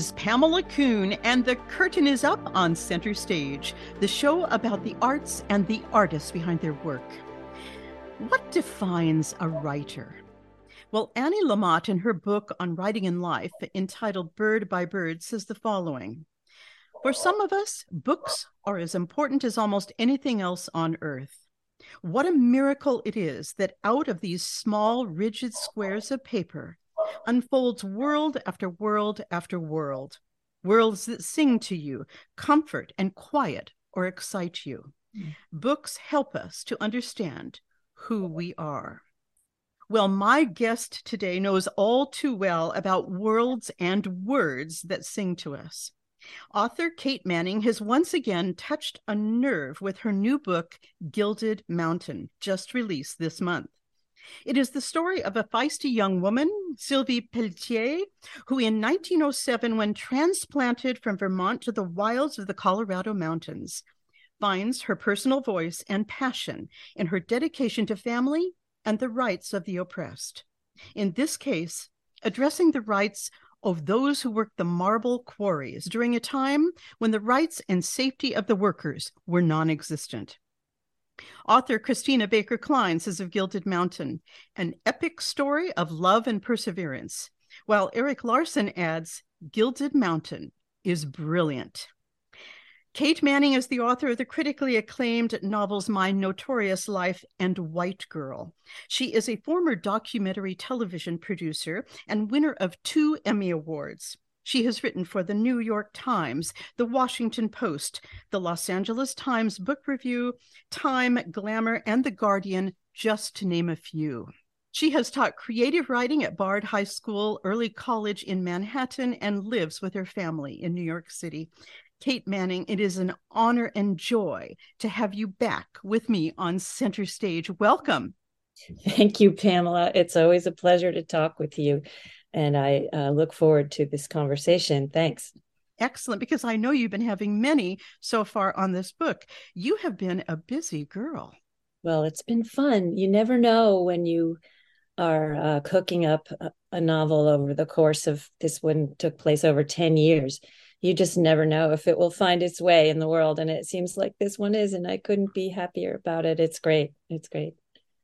is Pamela Kuhn, and the curtain is up on Center Stage, the show about the arts and the artists behind their work. What defines a writer? Well, Annie Lamott, in her book on writing in life, entitled Bird by Bird, says the following For some of us, books are as important as almost anything else on earth. What a miracle it is that out of these small, rigid squares of paper unfolds world after world after world, worlds that sing to you, comfort and quiet or excite you. Mm. Books help us to understand who we are. Well, my guest today knows all too well about worlds and words that sing to us. Author Kate Manning has once again touched a nerve with her new book, Gilded Mountain, just released this month. It is the story of a feisty young woman, Sylvie Pelletier, who in 1907, when transplanted from Vermont to the wilds of the Colorado mountains, finds her personal voice and passion in her dedication to family and the rights of the oppressed. In this case, addressing the rights of those who worked the marble quarries during a time when the rights and safety of the workers were non existent. Author Christina Baker Kline says of Gilded Mountain, an epic story of love and perseverance, while Erik Larson adds, Gilded Mountain is brilliant. Kate Manning is the author of the critically acclaimed novels My Notorious Life and White Girl. She is a former documentary television producer and winner of two Emmy Awards. She has written for the New York Times, the Washington Post, the Los Angeles Times Book Review, Time, Glamour, and The Guardian, just to name a few. She has taught creative writing at Bard High School, early college in Manhattan, and lives with her family in New York City. Kate Manning, it is an honor and joy to have you back with me on center stage. Welcome. Thank you, Pamela. It's always a pleasure to talk with you. And I uh, look forward to this conversation. Thanks. Excellent, because I know you've been having many so far on this book. You have been a busy girl. Well, it's been fun. You never know when you are uh, cooking up a, a novel over the course of this one took place over 10 years you just never know if it will find its way in the world and it seems like this one is and i couldn't be happier about it it's great it's great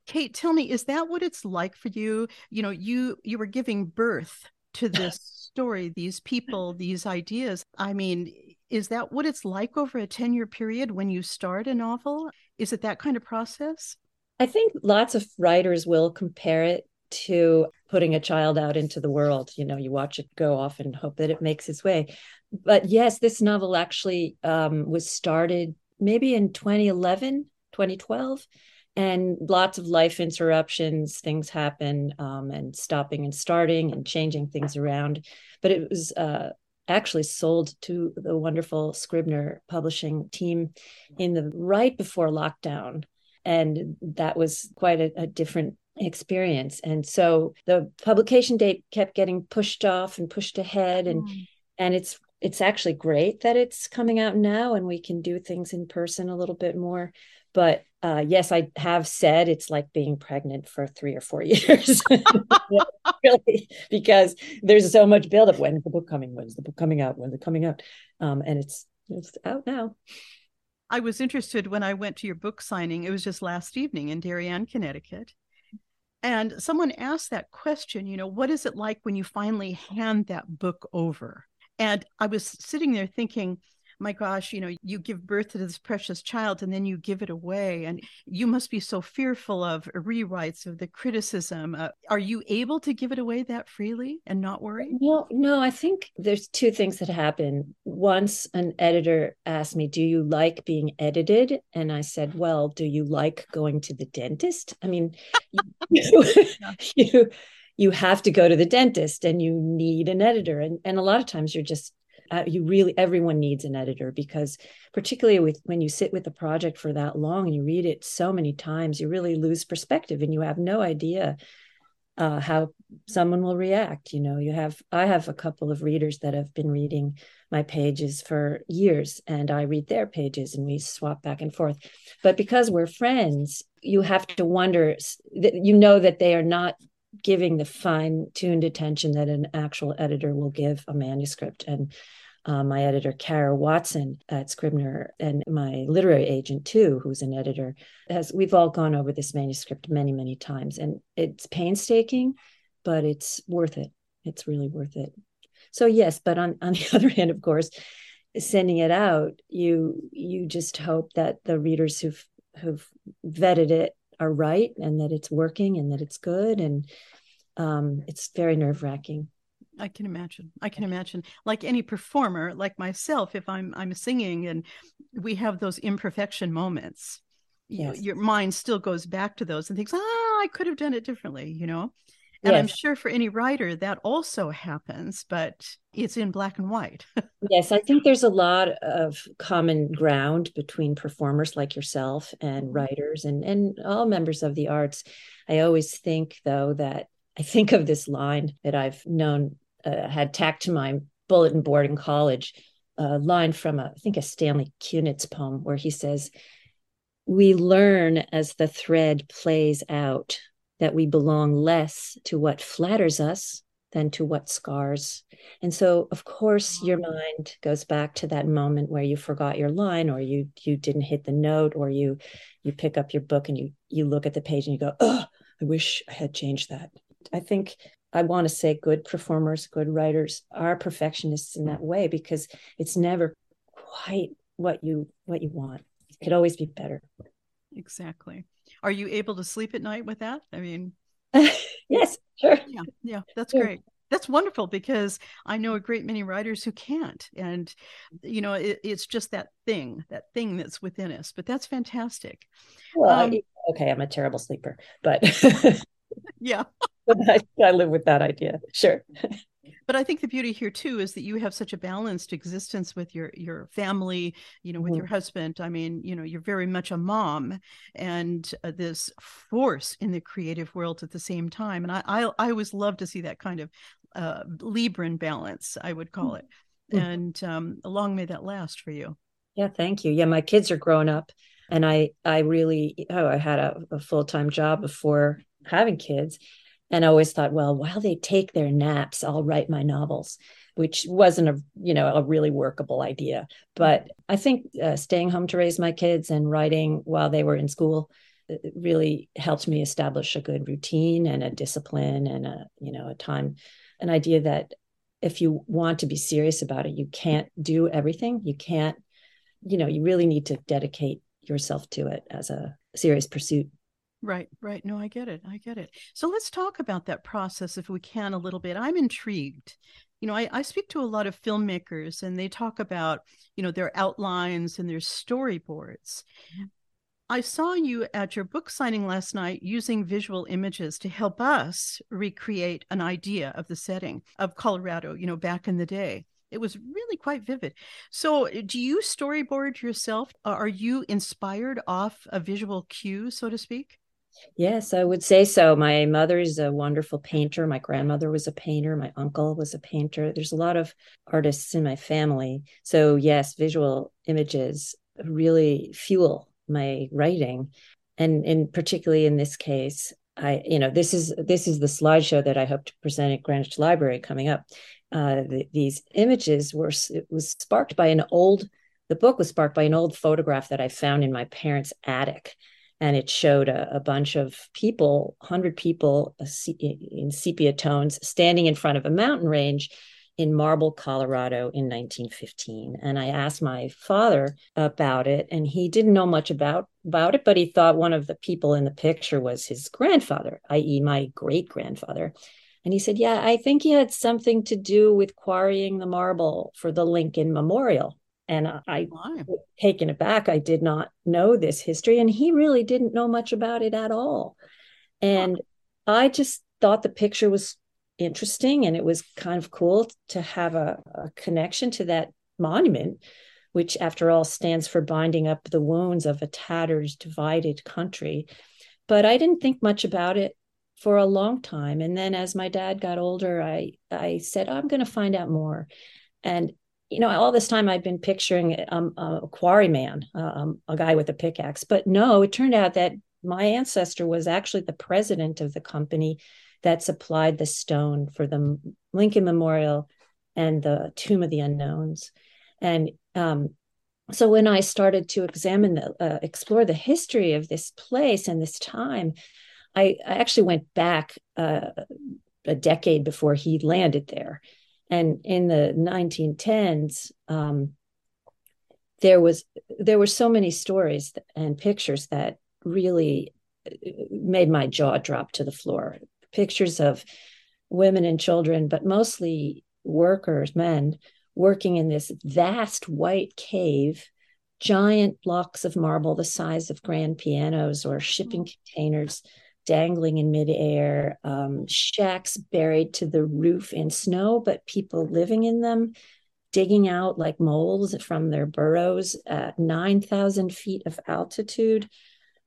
kate tell me is that what it's like for you? You know you you were giving birth to this story these people these ideas. I mean is that what it's like over a 10 year period when you start a novel? Is it that kind of process? I think lots of writers will compare it to putting a child out into the world. You know you watch it go off and hope that it makes its way. But yes this novel actually um, was started maybe in 2011 2012 and lots of life interruptions things happen um, and stopping and starting and changing things around. But it was uh, actually sold to the wonderful scribner publishing team in the right before lockdown. And that was quite a, a different experience. And so the publication date kept getting pushed off and pushed ahead. And mm. and it's it's actually great that it's coming out now and we can do things in person a little bit more. But uh, yes i have said it's like being pregnant for three or four years. Really because there's so much buildup when's the book coming? When's the book coming out? When's it coming out? Um, and it's it's out now. I was interested when i went to your book signing. It was just last evening in darien connecticut. And someone asked that question, you know, what is it like when you finally hand that book over? And I was sitting there thinking, my gosh, you know, you give birth to this precious child and then you give it away. And you must be so fearful of rewrites, of the criticism. Uh, are you able to give it away that freely and not worry? No, no, I think there's two things that happen. Once an editor asked me, Do you like being edited? And I said, Well, do you like going to the dentist? I mean, you, you you have to go to the dentist and you need an editor and and a lot of times you're just uh, you really everyone needs an editor because particularly with when you sit with a project for that long and you read it so many times you really lose perspective and you have no idea uh, how someone will react you know? You have i have a couple of readers that have been reading my pages for years and i read their pages and we swap back and forth. But because we're friends you have to wonder you know that they are not giving the fine tuned attention that an actual editor will give a manuscript. And uh, my editor, Kara Watson at Scribner, and my literary agent, too, who's an editor, has we've all gone over this manuscript many, many times. And it's painstaking, but it's worth it. It's really worth it. So yes, but on, on the other hand, of course, sending it out, you you just hope that the readers who've who've vetted it are right and that it's working and that it's good and um, it's very nerve wracking. I can imagine. I can imagine. Like any performer, like myself, if I'm I'm singing and we have those imperfection moments, yes. you, your mind still goes back to those and thinks, ah, I could have done it differently, you know. And yes. I'm sure for any writer that also happens, but it's in black and white. yes, I think there's a lot of common ground between performers like yourself and mm-hmm. writers and, and all members of the arts. I always think, though, that I think of this line that I've known, uh, had tacked to my bulletin board in college, a line from, a, I think, a Stanley Kunitz poem where he says, We learn as the thread plays out that we belong less to what flatters us than to what scars. And so of course your mind goes back to that moment where you forgot your line or you you didn't hit the note or you you pick up your book and you you look at the page and you go, "Oh, I wish I had changed that." I think I want to say good performers, good writers are perfectionists in that way because it's never quite what you what you want. It could always be better. Exactly. Are you able to sleep at night with that? I mean, yes, sure. Yeah, yeah, that's sure. great. That's wonderful because I know a great many writers who can't, and you know, it, it's just that thing, that thing that's within us. But that's fantastic. Well, um, okay, I'm a terrible sleeper, but yeah, I, I live with that idea. Sure but i think the beauty here too is that you have such a balanced existence with your your family you know with mm-hmm. your husband. I mean you know you're very much a mom and uh, this force in the creative world at the same time. And i i, I always love to see that kind of uh, libran balance i would call it. Mm-hmm. and um, long may that last for you. Yeah thank you. Yeah my kids are grown up and i i really oh i had a, a full-time job before having kids and I always thought, well, while they take their naps, I'll write my novels, which wasn't a you know a really workable idea. But I think uh, staying home to raise my kids and writing while they were in school really helped me establish a good routine and a discipline and a you know a time, an idea that if you want to be serious about it, you can't do everything. You can't, you know, you really need to dedicate yourself to it as a serious pursuit. Right, right. No, I get it. I get it. So let's talk about that process if we can a little bit. I'm intrigued. You know, I, I speak to a lot of filmmakers and they talk about, you know, their outlines and their storyboards. Mm-hmm. I saw you at your book signing last night using visual images to help us recreate an idea of the setting of Colorado, you know, back in the day. It was really quite vivid. So, do you storyboard yourself? Are you inspired off a visual cue, so to speak? Yes, I would say so. My mother is a wonderful painter. My grandmother was a painter. My uncle was a painter. There's a lot of artists in my family. So, yes, visual images really fuel my writing. And in particularly in this case, I, you know, this is this is the slideshow that I hope to present at Greenwich Library coming up. Uh, the, these images were it was sparked by an old. The book was sparked by an old photograph that I found in my parents' attic and it showed a, a bunch of people, 100 people in sepia tones, standing in front of a mountain range in Marble, Colorado in 1915. And I asked my father about it, and he didn't know much about, about it, but he thought one of the people in the picture was his grandfather, i.e., my great grandfather. And he said, Yeah, I think he had something to do with quarrying the marble for the Lincoln Memorial. And I, taken aback, I did not know this history. And he really didn't know much about it at all. And I just thought the picture was interesting and it was kind of cool to have a, a connection to that monument, which, after all, stands for binding up the wounds of a tattered, divided country. But I didn't think much about it for a long time. And then as my dad got older, I I said, oh, I'm going to find out more. And you know, all this time I've been picturing um, a quarryman, um, a guy with a pickaxe. But no, it turned out that my ancestor was actually the president of the company that supplied the stone for the Lincoln Memorial and the Tomb of the Unknowns. And um, so when I started to examine the uh, explore the history of this place and this time, I, I actually went back uh, a decade before he landed there, and in the 1910s, um, there was there were so many stories and pictures that really uh, made my jaw drop to the floor. Pictures of women and children, but mostly workers, men, working in this vast white cave, giant blocks of marble the size of grand pianos or shipping mm. containers dangling in midair, um, shacks buried to the roof in snow, but people living in them, digging out like moles from their burrows at 9,000 feet of altitude.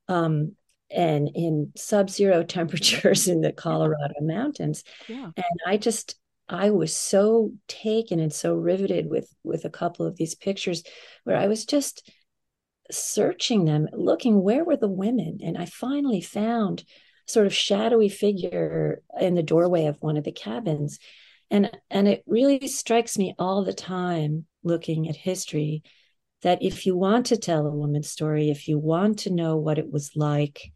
Um, and in sub-zero temperatures in the Colorado mountains. Yeah. And I just I was so taken and so riveted with with a couple of these pictures where I was just searching them, looking where were the women, and I finally found sort of shadowy figure in the doorway of one of the cabins, and and it really strikes me all the time looking at history that if you want to tell a woman's story, if you want to know what it was like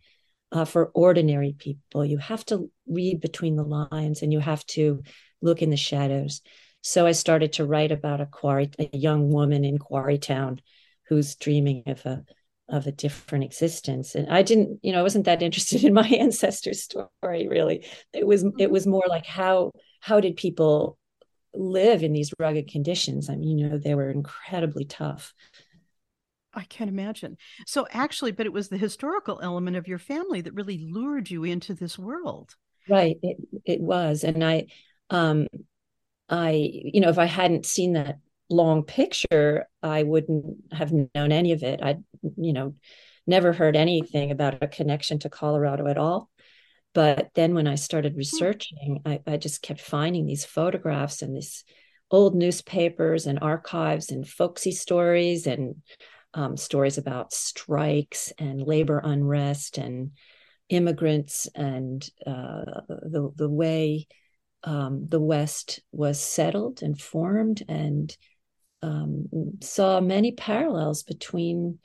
uh, for ordinary people, you have to read between the lines and you have to look in the shadows. So I started to write about a quarry, a young woman in Quarry Town who's dreaming of a of a different existence. And I didn't, you know, I wasn't that interested in my ancestors' story really. It was it was more like how how did people live in these rugged conditions? I mean, you know, they were incredibly tough. I can't imagine. So actually, but it was the historical element of your family that really lured you into this world. Right. It it was. And I um, I, you know, if I hadn't seen that long picture, I wouldn't have known any of it. I, you know, never heard anything about a connection to Colorado at all. But then when I started hmm. researching, I, I just kept finding these photographs and these old newspapers and archives and folksy stories and um, stories about strikes and labor unrest and immigrants and uh, the the way um, the West was settled and formed and um, saw many parallels between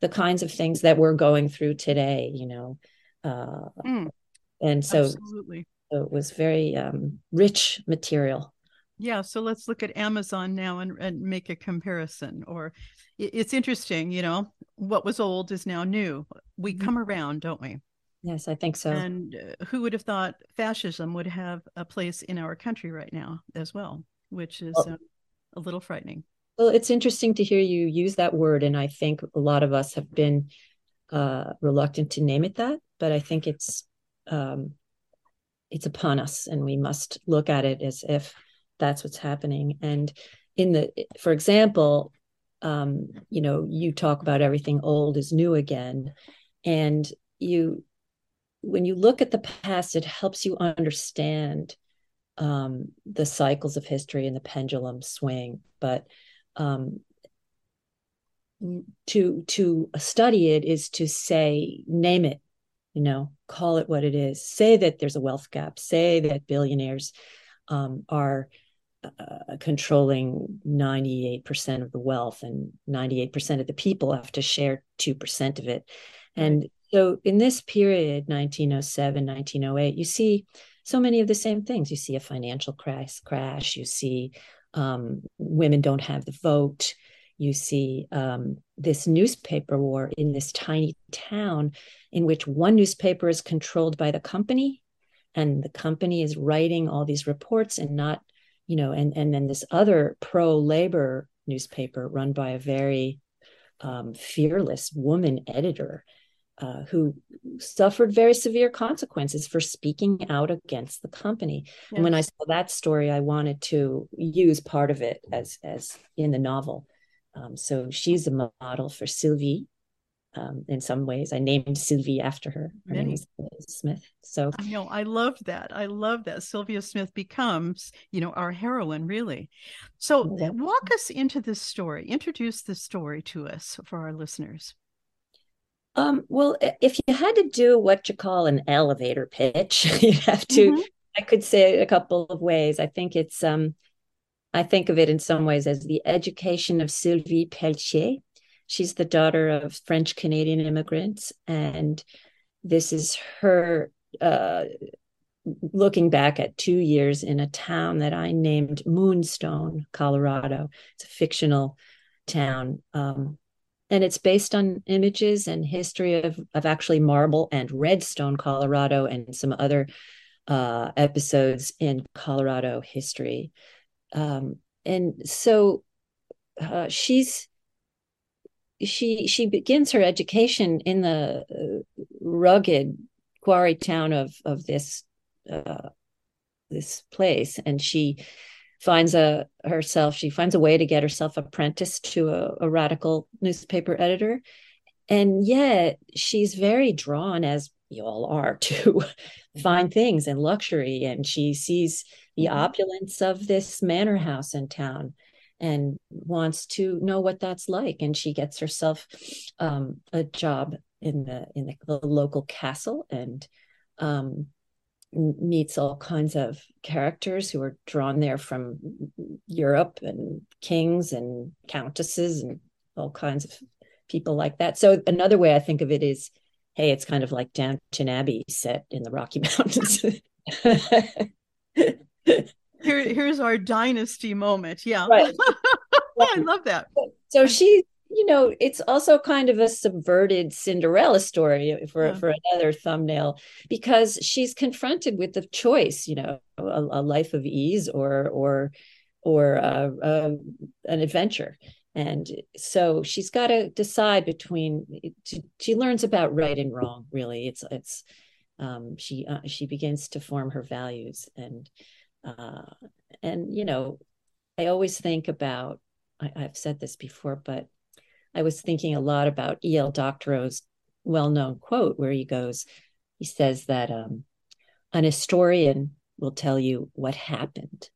the kinds of things that we're going through today, you know. Uh, mm, and so, absolutely. so it was very um, rich material. Yeah, so let's look at Amazon now and, and make a comparison. Or it's interesting, you know, what was old is now new. We mm-hmm. come around, don't we? Yes, I think so. And uh, who would have thought fascism would have a place in our country right now as well, which is uh, a little frightening. Well, it's interesting to hear you use that word. And I think a lot of us have been uh, reluctant to name it that, but I think it's um, it's upon us and we must look at it as if that's what's happening. And in the, for example, um, you know, you talk about everything old is new again. And you when you look at the past, it helps you understand um, the cycles of history and the pendulum swing. But um, to to study it is to say, name it, you know, call it what it is. Say that there's a wealth gap. Say that billionaires um, are uh, controlling 98% of the wealth and 98% of the people have to share 2% of it. And so in this period, 1907, 1908, you see so many of the same things. You see a financial crash, crash. You see um, women don't have the vote. You see um, this newspaper war in this tiny town in which one newspaper is controlled by the company and the company is writing all these reports and not, you know, and, and then this other pro labor newspaper run by a very um, fearless woman editor uh, who suffered very severe consequences for speaking out against the company. And when I saw that story, I wanted to use part of it as as in the novel. Um, so she's a model for Sylvie. Um, in some ways, I named Sylvie after her. Her name is Smith. So I know I love that. I love that Sylvia Smith becomes, you know, our heroine, really. So walk us into this story. Introduce the story to us for our listeners. Um, well, if you had to do what you call an elevator pitch, you'd have to mm-hmm. I could say a couple of ways. I think it's um, I think of it in some ways as the education of Sylvie Pelletier. She's the daughter of French Canadian immigrants, and this is her uh, looking back at two years in a town that I named Moonstone, Colorado. It's a fictional town. Um, and it's based on images and history of, of actually marble and redstone, Colorado, and some other uh, episodes in Colorado history. Um, and so uh, she's she she begins her education in the uh, rugged quarry town of of this uh, this place, and she finds a herself she finds a way to get herself apprenticed to a, a radical newspaper editor, and yet she's very drawn, as you all are, to fine things and luxury, and she sees the mm-hmm. opulence of this manor house in town and wants to know what that's like. And she gets herself um, a job in the in the, the local castle. And um, meets all kinds of characters who are drawn there from Europe and kings and countesses and all kinds of people like that. So another way I think of it is, hey, it's kind of like Downton Abbey set in the Rocky Mountains. Here, here's our dynasty moment. Yeah. Right. I love that. So she you know, it's also kind of a subverted Cinderella story for yeah. for another thumbnail because she's confronted with the choice, you know, a, a life of ease or or or uh, uh, an adventure, and so she's got to decide between. She learns about right and wrong. Really, it's it's um, she uh, she begins to form her values and uh, and you know, I always think about. I, I've said this before, but I was thinking a lot about E.L. Doctorow's well known quote where he goes, he says that um, an historian will tell you what happened,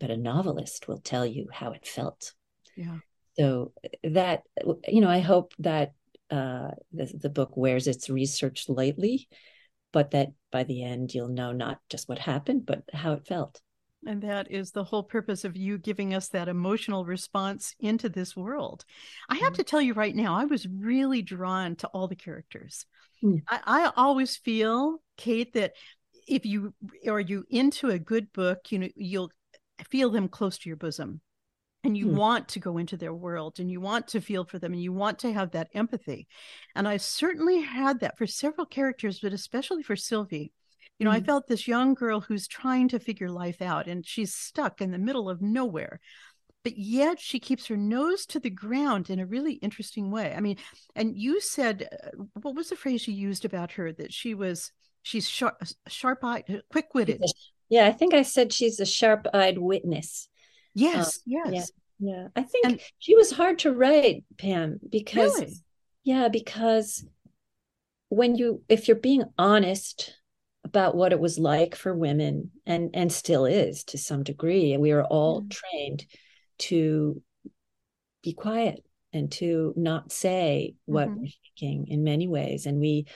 but a novelist will tell you how it felt. Yeah. So that, you know, I hope that uh, the, the book wears its research lightly, but that by the end you'll know not just what happened, but how it felt. And that is the whole purpose of you giving us that emotional response into this world. I have mm. to tell you right now, I was really drawn to all the characters. Mm. I, I always feel, Kate, that if you are you into a good book, you know, you'll feel them close to your bosom and you mm. want to go into their world and you want to feel for them and you want to have that empathy. And I certainly had that for several characters, but especially for Sylvie. You know, mm-hmm. I felt this young girl who's trying to figure life out and she's stuck in the middle of nowhere. But yet she keeps her nose to the ground in a really interesting way. I mean, and you said, uh, what was the phrase you used about her? That she was, she's sharp, sharp eyed, uh, quick witted. Yeah, I think I said she's a sharp eyed witness. Yes, um, yes. Yeah, yeah. I think and, she was hard to write, Pam, because, really? yeah, because when you, if you're being honest about what it was like for women and and still is to some degree and we are all mm. trained to be quiet and to not say what mm-hmm. we're thinking in many ways and we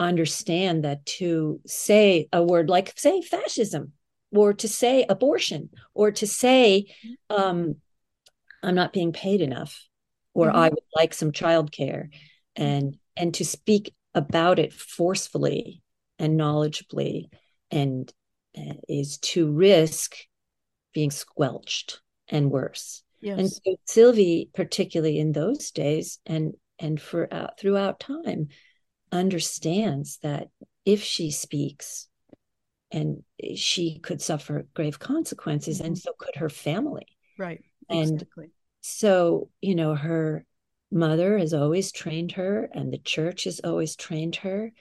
understand that to say a word like say fascism or to say abortion or to say mm-hmm. um, i'm not being paid enough or mm-hmm. i would like some childcare and and to speak about it forcefully and knowledgeably and uh, is to risk being squelched and worse. Yes. And so Sylvie, particularly in those days and and for uh, throughout time, understands that if she speaks, and she could suffer grave consequences, mm-hmm. and so could her family. Right. And exactly. so, you know, her mother has always trained her, and the church has always trained her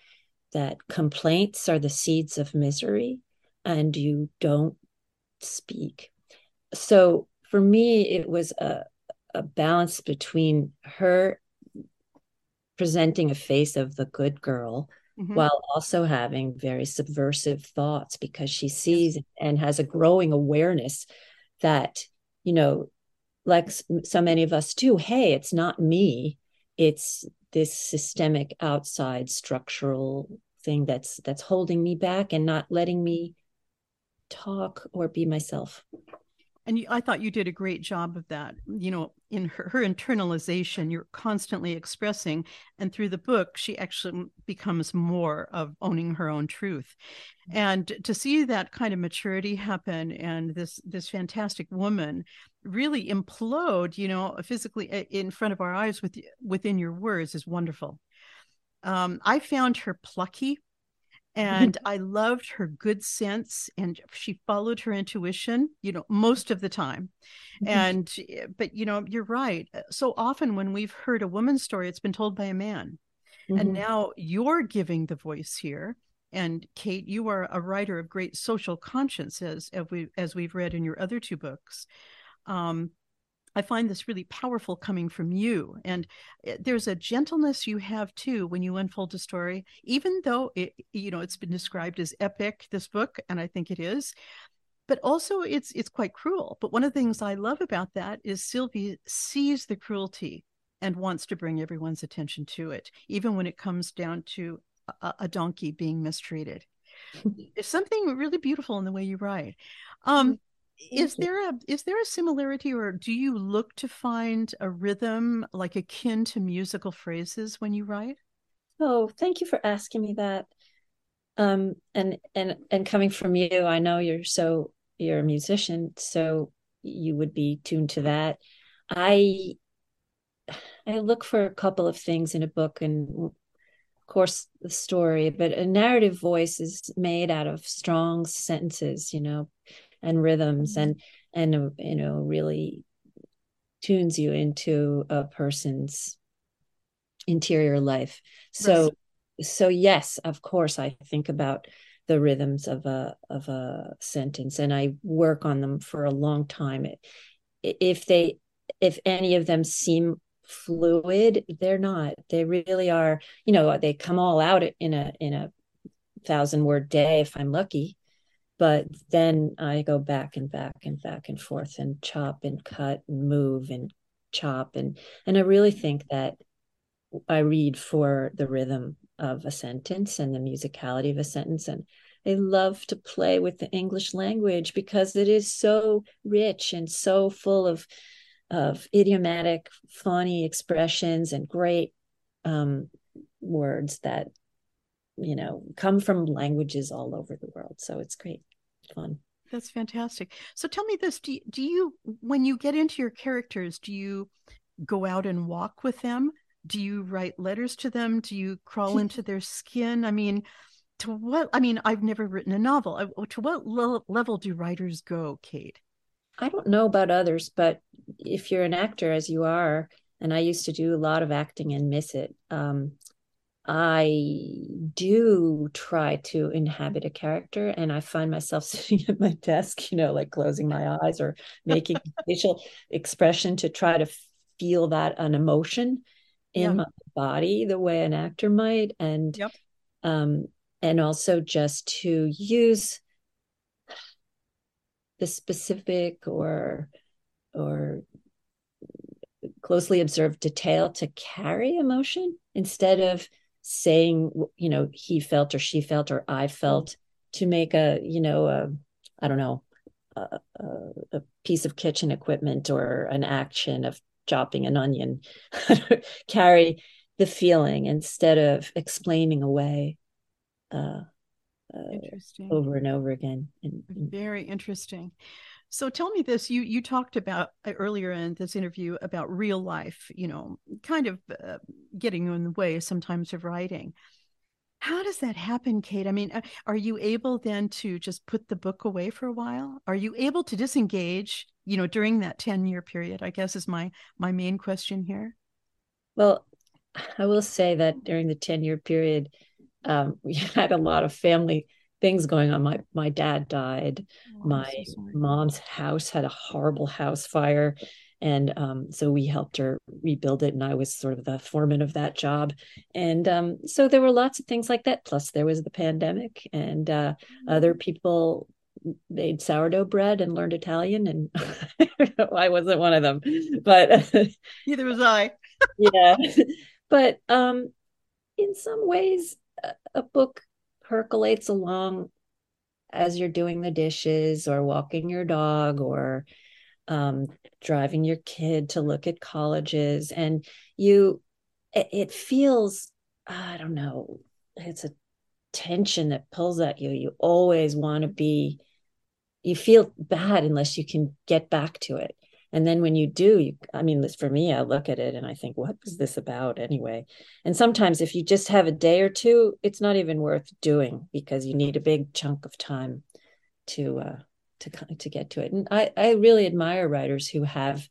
that complaints are the seeds of misery and you don't speak. So for me, it was a, a balance between her presenting a face of the good girl mm-hmm. while also having very subversive thoughts because she sees and has a growing awareness that, you know, like so many of us do, hey, it's not me, it's this systemic outside structural thing that's that's holding me back and not letting me talk or be myself. And you, i thought you did a great job of that you know in her, her internalization you're constantly expressing and through the book she actually becomes more of owning her own truth. And to see that kind of maturity happen and this this fantastic woman really implode you know physically eh, in front of our eyes with within your words is wonderful um, i found her plucky and I loved her good sense and she followed her intuition, you know, most of the time. Mm-hmm. And but you know, you're right. So often when we've heard a woman's story, it's been told by a man. Mm-hmm. And now you're giving the voice here. And Kate, you are a writer of great social conscience, as, as we as we've read in your other two books. Um, I find this really powerful coming from you. And eh, there's a gentleness you have too when you unfold a story, even though it, you know, it's been described as epic, this book, and I think it is. But also it's it's quite cruel. But one of the things I love about that is Sylvie sees the cruelty and wants to bring everyone's attention to it, even when it comes down to a, a donkey being mistreated. There's something really beautiful in the way you write. Um, is there a is there a similarity or do you look to find a rhythm like akin to musical phrases when you write? Oh thank you for asking me that. Um and and and coming from you i know you're so you're a musician so you would be tuned to that. I i look for a couple of things in a book and of course the story but a narrative voice is made out of strong sentences you know and rhythms and and uh, you know really tunes you into a person's interior life. So right. so yes of course i think about the rhythms of a of a sentence and i work on them for a long time. If they if any of them seem fluid they're not. They really are you know they come all out in a in a thousand word day if i'm lucky but then I go back and back and back and forth and chop and cut and move and chop. And and I really think that I read for the rhythm of a sentence and the musicality of a sentence. And I love to play with the English language because it is so rich and so full of of idiomatic, funny expressions and great um, words that you know come from languages all over the world. So it's great fun. That's fantastic. So tell me this do you, do you when you get into your characters do you go out and walk with them? Do you write letters to them? Do you crawl into their skin? I mean to what i mean i've never written a novel. To what le- level do writers go kate? I don't know about others but if you're an actor as you are and i used to do a lot of acting and miss it um, I do try to inhabit a character and I find myself sitting at my desk, you know, like closing my eyes or making facial expression to try to feel that an emotion in yeah. my body the way an actor might and yep. um and also just to use the specific or or closely observed detail to carry emotion instead of saying you know he felt or she felt or i felt to make a you know a i don't know a, a, piece of kitchen equipment or an action of chopping an onion carry the feeling instead of explaining away uh, uh, over and over again and, very interesting so tell me this: you you talked about uh, earlier in this interview about real life, you know, kind of uh, getting in the way sometimes of writing. How does that happen, Kate? I mean, uh, are you able then to just put the book away for a while? Are you able to disengage, you know, during that 10 year period? I guess is my my main question here. Well, I will say that during the 10 year period, um, we had a lot of family things going on. My my dad died. Oh, my so mom's house had a horrible house fire. And um, so we helped her rebuild it. And I was sort of the foreman of that job. And um, so there were lots of things like that. Plus, there was the pandemic, and uh, mm-hmm. other people made sourdough bread and learned Italian. And I wasn't one of them, but neither was I. yeah. But um, in some ways, a book percolates along as you're doing the dishes or walking your dog or um, driving your kid to look at colleges. And you it, it feels i don't know it's a tension that pulls at you. You always want to be you feel bad unless you can get back to it and then when you do you i mean for me i look at it and i think what was this about anyway? And sometimes if you just have a day or two it's not even worth doing because you need a big chunk of time to uh to to get to it. And i i really admire writers who have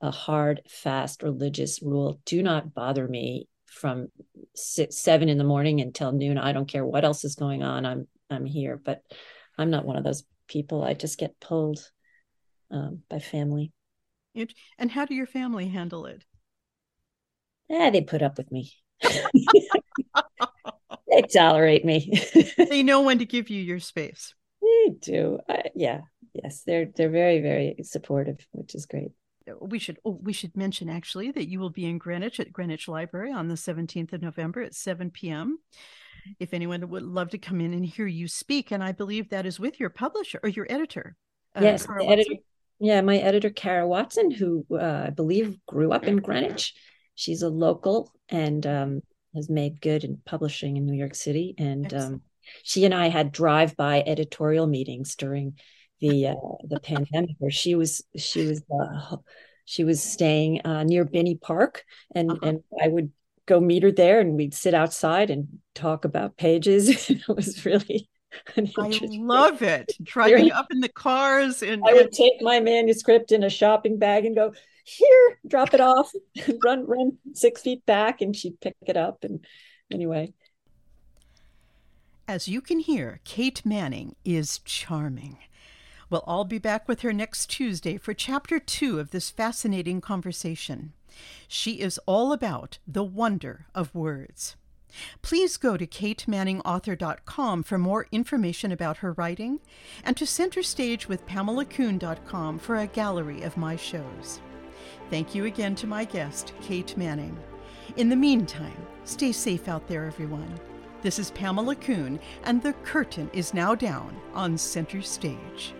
a hard fast religious rule. Do not bother me from six, seven in the morning until noon. I don't care what else is going on. I'm i'm here. But i'm not one of those people. I just get pulled um, by family and how do your family handle it? Yeah, they put up with me. they tolerate me. they know when to give you your space. They do. yeah. Yes, they're they're very very supportive, which is great. We should oh, we should mention actually that you will be in Greenwich at Greenwich Library on the 17th of November at 7 p.m. If anyone would love to come in and hear you speak, and I believe that is with your publisher or your editor. Uh, yes, the editor, yeah, my editor, Kara Watson, who uh, I believe grew up in Greenwich. She's a local and um, has made good in publishing in New York City. And um, she and I had drive-by editorial meetings during the uh, the pandemic, where she was she was uh, she was staying uh, near Binney Park, and uh-huh. and I would go meet her there, and we'd sit outside and talk about pages. it was really I love it. Driving up in the cars and I would take my manuscript in a shopping bag and go, here, drop it off, run, run six feet back, and she'd pick it up. And anyway. As you can hear, Kate Manning is charming. Well, I'll be back with her next Tuesday for chapter two of this fascinating conversation. She is all about the wonder of words. Please go to katemanningauthor.com for more information about her writing and to centerstagewithpamelakuhn.com for a gallery of my shows. Thank you again to my guest, Kate Manning. In the meantime, stay safe out there, everyone. This is Pamela Kuhn, and the curtain is now down on Center Stage.